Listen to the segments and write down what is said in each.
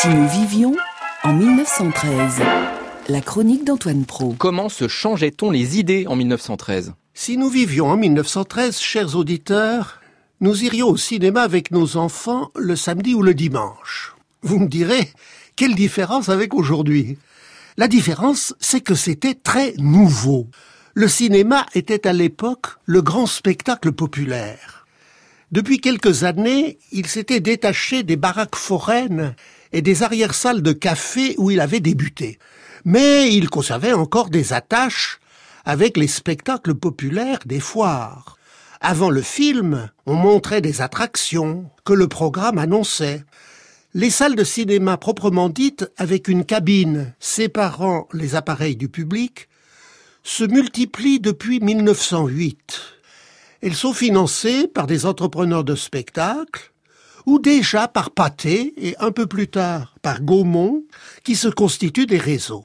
Si nous vivions en 1913, la chronique d'Antoine Pro. Comment se changeait-on les idées en 1913 Si nous vivions en 1913, chers auditeurs, nous irions au cinéma avec nos enfants le samedi ou le dimanche. Vous me direz, quelle différence avec aujourd'hui? La différence, c'est que c'était très nouveau. Le cinéma était à l'époque le grand spectacle populaire. Depuis quelques années, il s'était détaché des baraques foraines et des arrière-salles de café où il avait débuté. Mais il conservait encore des attaches avec les spectacles populaires des foires. Avant le film, on montrait des attractions que le programme annonçait. Les salles de cinéma proprement dites, avec une cabine séparant les appareils du public, se multiplient depuis 1908. Elles sont financées par des entrepreneurs de spectacles, ou déjà par Pathé et un peu plus tard par Gaumont, qui se constituent des réseaux.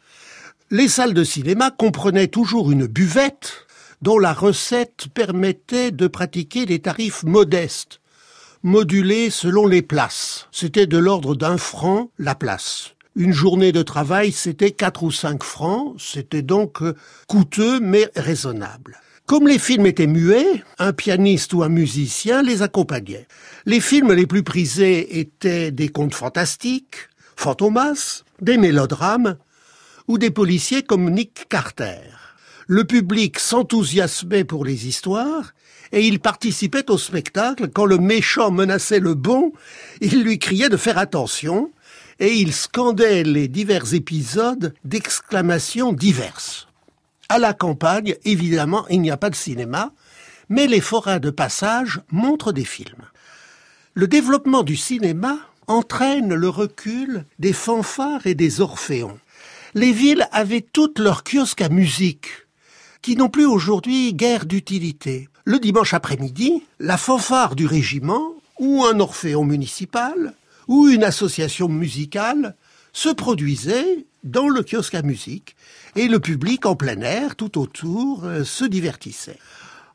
Les salles de cinéma comprenaient toujours une buvette dont la recette permettait de pratiquer des tarifs modestes, modulés selon les places. C'était de l'ordre d'un franc la place. Une journée de travail, c'était quatre ou cinq francs, c'était donc euh, coûteux mais raisonnable. Comme les films étaient muets, un pianiste ou un musicien les accompagnait. Les films les plus prisés étaient des contes fantastiques, Fantomas, des mélodrames ou des policiers comme Nick Carter. Le public s'enthousiasmait pour les histoires et il participait au spectacle quand le méchant menaçait le bon, il lui criait de faire attention et il scandait les divers épisodes d'exclamations diverses. À la campagne, évidemment, il n'y a pas de cinéma, mais les forains de passage montrent des films. Le développement du cinéma entraîne le recul des fanfares et des orphéons. Les villes avaient toutes leurs kiosques à musique, qui n'ont plus aujourd'hui guère d'utilité. Le dimanche après-midi, la fanfare du régiment, ou un orphéon municipal, ou une association musicale se produisait dans le kiosque à musique et le public en plein air tout autour euh, se divertissait.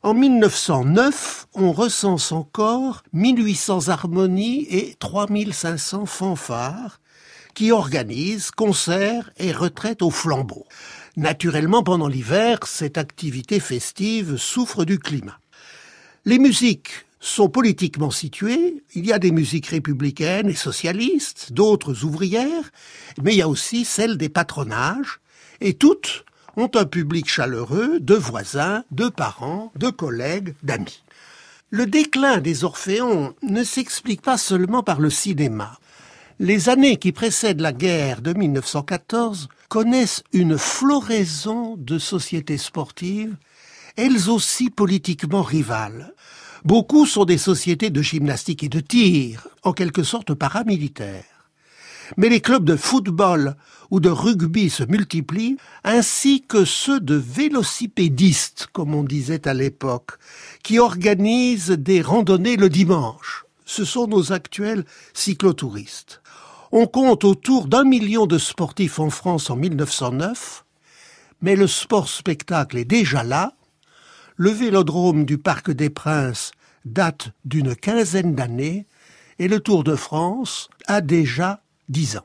En 1909, on recense encore 1800 harmonies et 3500 fanfares qui organisent concerts et retraites au flambeau. Naturellement, pendant l'hiver, cette activité festive souffre du climat. Les musiques sont politiquement situées. Il y a des musiques républicaines et socialistes, d'autres ouvrières, mais il y a aussi celles des patronages, et toutes ont un public chaleureux de voisins, de parents, de collègues, d'amis. Le déclin des Orphéons ne s'explique pas seulement par le cinéma. Les années qui précèdent la guerre de 1914 connaissent une floraison de sociétés sportives, elles aussi politiquement rivales. Beaucoup sont des sociétés de gymnastique et de tir, en quelque sorte paramilitaires. Mais les clubs de football ou de rugby se multiplient, ainsi que ceux de vélocipédistes, comme on disait à l'époque, qui organisent des randonnées le dimanche. Ce sont nos actuels cyclotouristes. On compte autour d'un million de sportifs en France en 1909, mais le sport-spectacle est déjà là. Le vélodrome du Parc des Princes date d'une quinzaine d'années et le Tour de France a déjà dix ans.